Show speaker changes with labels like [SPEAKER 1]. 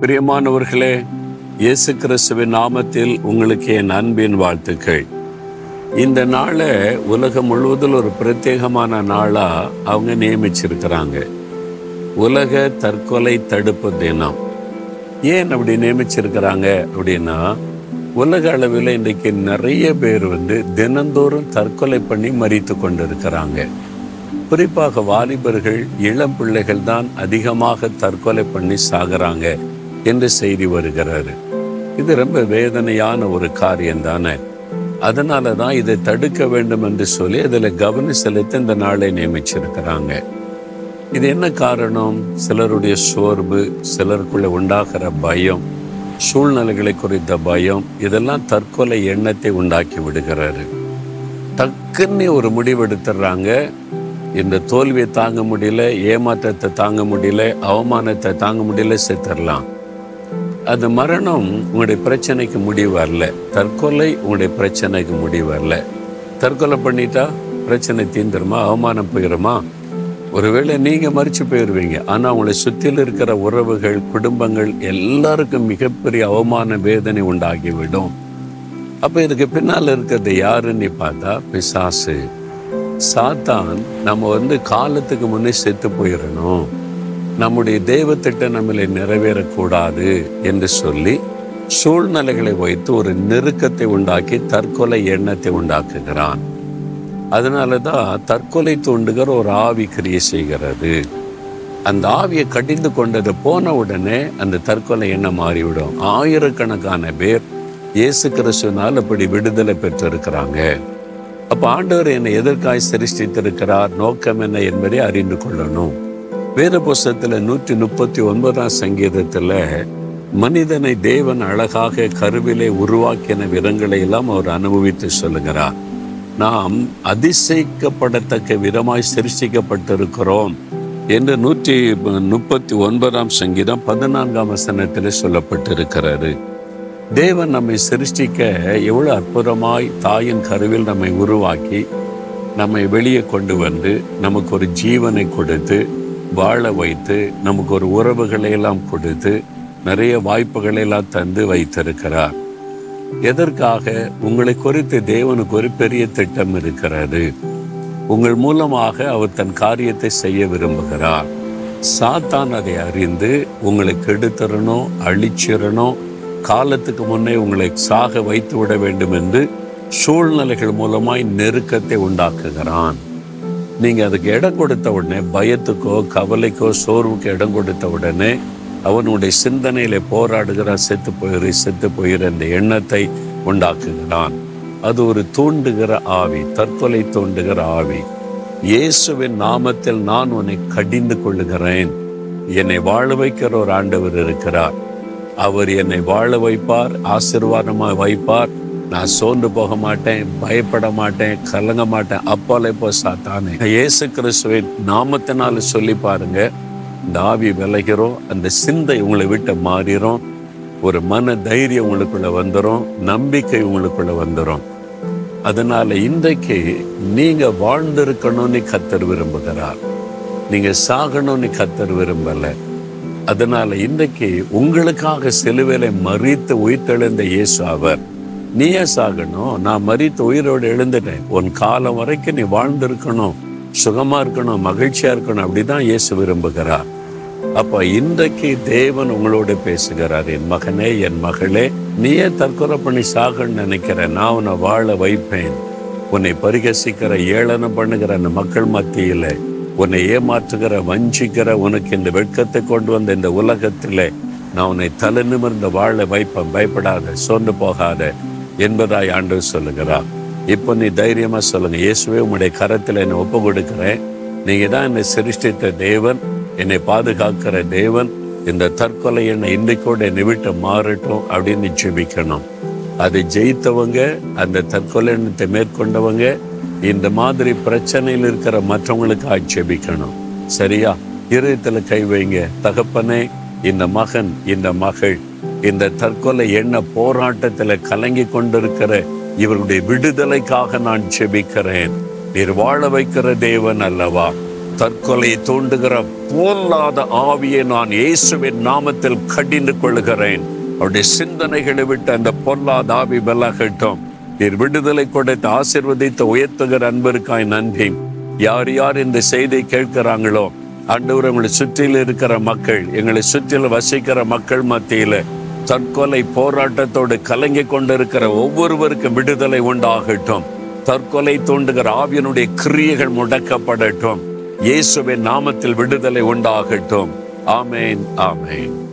[SPEAKER 1] பிரியமானவர்களே இயேசு கிறிஸ்துவின் நாமத்தில் உங்களுக்கு என் அன்பின் வாழ்த்துக்கள். இந்த நாளை உலகம் முழுவதும் ஒரு பிரத்யேகமான நாளாக அவங்க நியமிச்சிருக்கிறாங்க. உலக தற்கொலை தடுப்பு தினம். ஏன் அப்படி நியமிச்சிருக்கிறாங்க அப்படின்னா உலக அளவில் இன்றைக்கு நிறைய பேர் வந்து தினந்தோறும் தற்கொலை பண்ணி மறித்து கொண்டிருக்கிறாங்க. குறிப்பாக வாலிபர்கள் இளம் பிள்ளைகள் தான் அதிகமாக தற்கொலை பண்ணி சாகுறாங்க. என்று செய்தி வருகிறாரு. இது ரொம்ப வேதனையான ஒரு காரியம் தானே. அதனால தான் இதை தடுக்க வேண்டும் என்று சொல்லி அதில் கவனம் செலுத்த இந்த நாளை நியமிச்சிருக்கிறாங்க. இது என்ன காரணம்? சிலருடைய சோர்வு சிலருக்குள்ள உண்டாகிற பயம் சூழ்நிலைகளை குறித்த பயம் இதெல்லாம் தற்கொலை எண்ணத்தை உண்டாக்கி விடுகிறாரு. டக்குன்னு ஒரு முடிவெடுத்துடுறாங்க இந்த தோல்வியை தாங்க முடியல ஏமாற்றத்தை தாங்க முடியல அவமானத்தை தாங்க முடியல செத்துடலாம். அந்த மரணம் உங்களுடைய பிரச்சனைக்கு முடிவு வரல. தற்கொலை உங்களுடைய பிரச்சனைக்கு முடிவு வரல. தற்கொலை பண்ணிட்டா பிரச்சனை தீந்துருமா? அவமானம் போயிடுமா ஒருவேளை நீங்க மறித்து போயிடுவீங்க ஆனா உங்களை சுற்றியில் இருக்கிற உறவுகள் குடும்பங்கள் எல்லாருக்கும் மிகப்பெரிய அவமான வேதனை உண்டாகிவிடும். அப்ப இதுக்கு பின்னால் இருக்கிறது யாருன்னு பார்த்தா பிசாசு. சாத்தான் நம்ம வந்து காலத்துக்கு முன்னே செத்து போயிடணும் நம்முடைய தெய்வத்திட்டம் நம்மளை நிறைவேறக்கூடாது என்று சொல்லி சூழ்நிலைகளை வைத்து ஒரு நெருக்கத்தை உண்டாக்கி தற்கொலை எண்ணத்தை உண்டாக்குகிறான். அதனால தான் தற்கொலை தூண்டுகிற ஒரு ஆவி கிரியை செய்கிறது. அந்த ஆவியை கடிந்து கொண்டது போன உடனே அந்த தற்கொலை எண்ணம் மாறிவிடும். ஆயிரக்கணக்கான பேர் இயேசு கிறிஸ்துவனால் அப்படி விடுதலை பெற்றிருக்கிறாங்க. அப்போ ஆண்டவர் என்னை எதற்காய் சிருஷ்டித்திருக்கிறார்? நோக்கம் என்ன என்பதை அறிந்து கொள்ளணும். வேத நூற்றி முப்பத்தி ஒன்பதாம் சங்கீதத்தில் மனிதனை தேவன் அழகாக கருவிலே உருவாக்கின விதங்களை எல்லாம் அவர் அனுபவித்து சொல்லுகிறார். நாம் அதிசயிக்கப்படத்தக்க விதமாய் சிருஷ்டிக்கப்பட்டிருக்கிறோம் என்று நூற்றி முப்பத்தி ஒன்பதாம் சங்கீதம் பதினான்காம் வசனத்தில் சொல்லப்பட்டிருக்கிறது. தேவன் நம்மை சிருஷ்டிக்க எவ்வளோ அற்புதமாய் தாயின் கருவில் நம்மை உருவாக்கி நம்மை வெளியே கொண்டு வந்து நமக்கு ஒரு ஜீவனை கொடுத்து வாழ வைத்து நமக்கு ஒரு உறவுகளை எல்லாம் கொடுத்து நிறைய வாய்ப்புகளை எல்லாம் தந்து வைத்திருக்கிறார். எதற்காக? உங்களை குறித்து தேவனுக்கு ஒரு பெரிய திட்டம் இருக்கிறது. உங்கள் மூலமாக அவர் தன் காரியத்தை செய்ய விரும்புகிறார். சாத்தான் அதை அறிந்து உங்களை கெடுத்துறணும் அழிச்சிடணும் காலத்துக்கு முன்னே உங்களை சாக வைத்து விட வேண்டும் என்று சூழ்நிலைகள் மூலமாய் நெருக்கத்தை உண்டாக்குகிறான். நீங்கள் அதுக்கு இடம் கொடுத்த உடனே பயத்துக்கோ கவலைக்கோ சோர்வுக்கு இடம் கொடுத்த உடனே அவனுடைய சிந்தனையில் போராடுகிற செத்து போயிரு செத்து போயிரு என்ற எண்ணத்தை உண்டாக்குகிறான். அது ஒரு தூண்டுகிற ஆவி தற்கொலை தூண்டுகிற ஆவி. இயேசுவின் நாமத்தில் நான் உன்னை கடிந்து கொள்ளுகிறேன். என்னை வாழ வைக்கிற ஒரு ஆண்டவர் இருக்கிறார். அவர் என்னை வாழ வைப்பார் ஆசீர்வாதமாக வைப்பார். நான் சோர்ந்து போக மாட்டேன் பயப்பட மாட்டேன் கலங்க மாட்டேன். அப்பாலே போ சாத்தானே. இயேசு கிறிஸ்துவை நாமத்தினால சொல்லி பாருங்க இந்த ஆவி விலகிறோம் அந்த சிந்தை உங்களை விட்டு மாறிடும் ஒரு மன தைரியம் உங்களுக்குள்ள வந்துடும் நம்பிக்கை உங்களுக்குள்ள வந்துடும் அதனால இன்றைக்கு நீங்க வாழ்ந்திருக்கணும்னு கத்தர் விரும்புகிறார். நீங்க சாகணும்னு கத்தர் விரும்பல. அதனால இன்றைக்கு உங்களுக்காக சிலுவையில மறித்து உயிர்த்தெழுந்த இயேசு அவர். நீயே சாகணும்? நான் மறித்து உயிரோடு எழுந்துட்டேன். உன் காலம் வரைக்கும் நீ வாழ்ந்திருக்கணும். சுகமா இருக்கணும் மகிழ்ச்சியா இருக்கணும் அப்படிதான் இயேசு விரும்புகிறார். அப்ப இன்றைக்கு தேவன் உங்களோட பேசுகிறார். என் மகனே என் மகளே நீயே தற்கொலை பண்ணி சாகன்னு நினைக்கிற நான் உன்னை வாழ வைப்பேன். உன்னை பரிகசிக்கிற ஏளனம் பண்ணுகிற அந்த மக்கள் மத்தியில உன்னை ஏமாற்றுகிற வஞ்சிக்கிற உனக்கு இந்த வெட்கத்தை கொண்டு வந்த இந்த உலகத்திலே நான் உன்னை தலை நிமிர்ந்த வாழ வைப்பேன். பயப்படாத சோர்ந்து போகாத. என்பதாய் ஆண்டவர் சொல்லுகிறார். இப்போ நீ தைரியமா சொல்லுங்க. இயேசுவே உங்களுடைய கரத்தில் என்னை ஒப்பு கொடுக்கிறேன் நீங்க தான் என்னை சிருஷ்டித்த தேவன் என்னை பாதுகாக்கிற தேவன். இந்த தற்கொலை என்னை இன்றைக்கோட என்னை விட்டு மாறட்டும் அப்படின்னு ஜெபிக்கணும். அதை ஜெயித்தவங்க அந்த தற்கொலை எண்ணத்தை மேற்கொண்டவங்க இந்த மாதிரி பிரச்சனையில் இருக்கிற மற்றவங்களுக்கு ஆட்சேபிக்கணும் சரியா? இருதயத்தில் கை வைங்க. தகப்பனே இந்த மகன் இந்த மகள் இந்த தற்கொலை எண்ண போராட்டத்தில் கலங்கி கொண்டிருக்கிற இவருடைய விடுதலைக்காக நான் செபிக்கிறேன். நீர் வாழ வைக்கிற தேவன் அல்லவா? தற்கொலை தூண்டுகிற போல்லாத ஆவியை நான் இயேசுவின் நாமத்தில் கடிந்து கொள்கிறேன் அவருடைய சிந்தனைகளை விட்டு அந்த பொல்லாத ஆவி விலகட்டும். நீர் விடுதலை கொடுத்து ஆசிர்வதித்து உயர்த்துகிற அன்பிற்காய் நன்றி. யார் யார் இந்த செய்தியை கேட்கிறாங்களோ அன்று உங்களை சுற்றில் இருக்கிற மக்கள் எங்களை சுற்றில் வசிக்கிற மக்கள் மத்தியில் தற்கொலை போராட்டத்தோடு கலங்கி கொண்டிருக்கிற ஒவ்வொருவருக்கும் விடுதலை உண்டாகட்டும். தற்கொலை தூண்டுகிற ஆவியனுடைய கிரியைகள் முடக்கப்படட்டும். இயேசுவின் நாமத்தில் விடுதலை உண்டாகட்டும். ஆமேன் ஆமேன்.